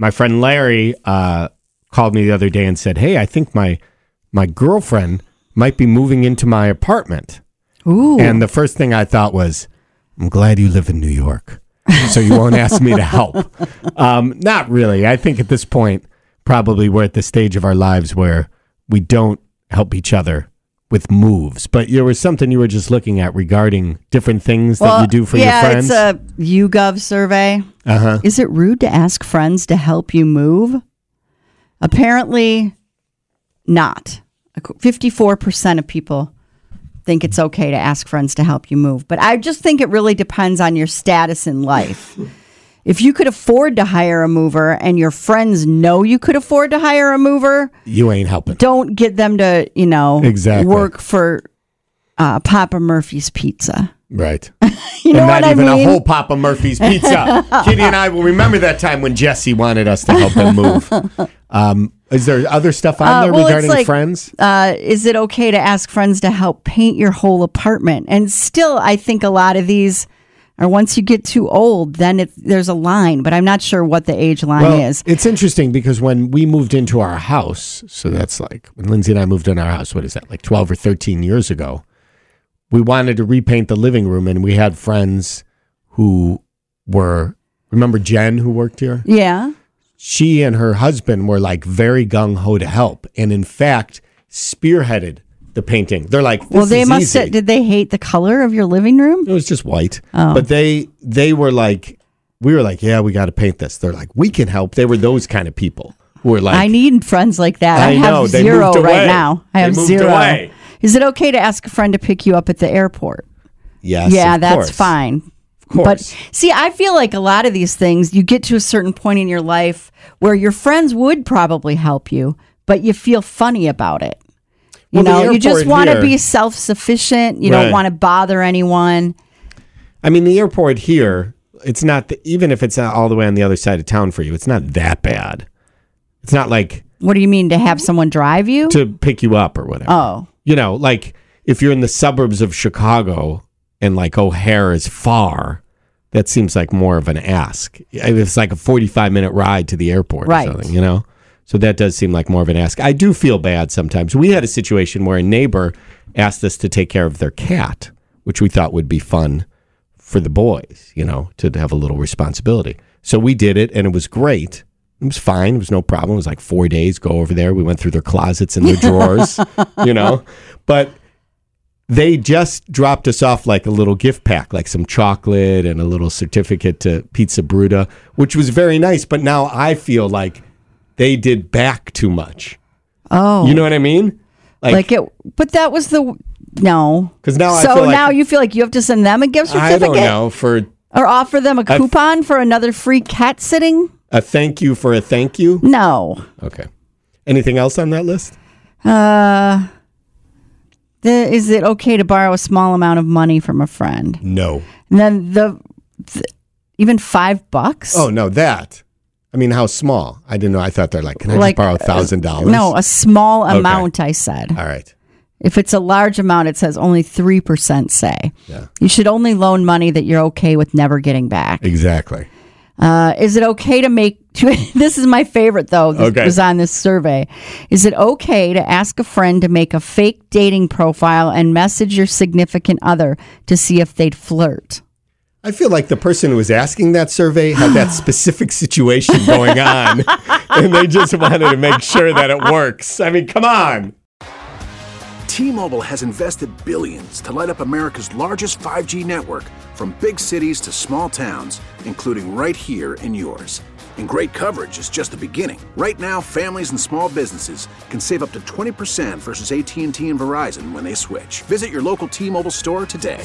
My friend Larry uh, called me the other day and said, "Hey, I think my my girlfriend might be moving into my apartment." Ooh. And the first thing I thought was, "I'm glad you live in New York, so you won't ask me to help." Um, not really. I think at this point, probably we're at the stage of our lives where we don't help each other with moves. But there was something you were just looking at regarding different things that you do for yeah, your friends. Yeah, it's a YouGov survey. uh huh. Is it rude to ask friends to help you move? Apparently, not. 54% of people think it's okay to ask friends to help you move. But I just think it really depends on your status in life. If you could afford to hire a mover and your friends know you could afford to hire a mover, You ain't helping. don't get them to, you know, Exactly. work for uh, Papa Murphy's Pizza. Right. You know and what not I even mean? a whole Papa Murphy's pizza. Kitty and I will remember that time when Jesse wanted us to help him move. Um, is there other stuff on Uh, there well, regarding like- friends? uh, is it okay to ask friends to help paint your whole apartment? And still, I think a lot of these are once you get too old, then it, there's a line, but I'm not sure what the age line Well, is. it's interesting because when we moved into our house, so that's like when Lindsay and I moved in our house, what is that, like 12 or 13 years ago, we wanted to repaint the living room and we had friends who were, remember Jen who worked here? Yeah. she and her husband were like very gung ho to help, and in fact spearheaded the painting. They're like, this well, they must. easy. Have, did they hate the color of your living room? it was just white, Oh. but they they were like, we were like, yeah, we got to paint this. They're like, we can help. They were those kind of people who were like, I need friends like that. I, I have know, they zero right now. I have zero. away. Is it okay to ask a friend to pick you up at the airport? yes, yeah, that's course. fine. course. But see, I feel like a lot of these things, you get to a certain point in your life where your friends would probably help you, but you feel funny about it. You Well, know, you just want to be self sufficient. You Right. don't want to bother anyone. I mean, the airport here, it's not the, even if it's all the way on the other side of town for you, it's not that bad. It's not like What do you mean to have someone drive you? to pick you up or whatever. oh, you know, like if you're in the suburbs of Chicago and like O'Hare is far, that seems like more of an ask. It's like a 45 minute ride to the airport Right. or something, you know? So that does seem like more of an ask. I do feel bad sometimes. We had a situation where a neighbor asked us to take care of their cat, which we thought would be fun for the boys, you know, to have a little responsibility. So we did it and it was great. It was fine. It was no problem. It was like four days. Go over there. We went through their closets and their drawers, you know. But they just dropped us off like a little gift pack, like some chocolate and a little certificate to Pizza Brutta, which was very nice. But now I feel like they did back too much. oh, You know what I mean? like, it. But that was the no. 'Cause now I so like- now you feel like you have to send them a gift certificate. I don't know for or offer them a coupon for another free cat sitting. a thank you for a thank you. No. Okay. Anything else on that list? Uh, the, is it okay to borrow a small amount of money from a friend? No. And then the, th- even five bucks. Oh no, that. I mean, how small? I didn't know. I thought they're like, can I Like, just borrow a thousand dollars? no, a small amount. I said. All right. If it's a large amount, it says only three percent. Say Yeah. you should only loan money that you're okay with never getting back. Exactly. Uh, is it okay to make? this is my favorite though. This Okay. was on this survey. Is it okay to ask a friend to make a fake dating profile and message your significant other to see if they'd flirt? I feel like the person who was asking that survey had that specific situation going on, and they just wanted to make sure that it works. I mean, come on. T-Mobile has invested billions to light up America's largest 5G network from big cities to small towns, including right here in yours. And great coverage is just the beginning. Right now, families and small businesses can save up to 20% versus AT&T and Verizon when they switch. Visit your local T-Mobile store today.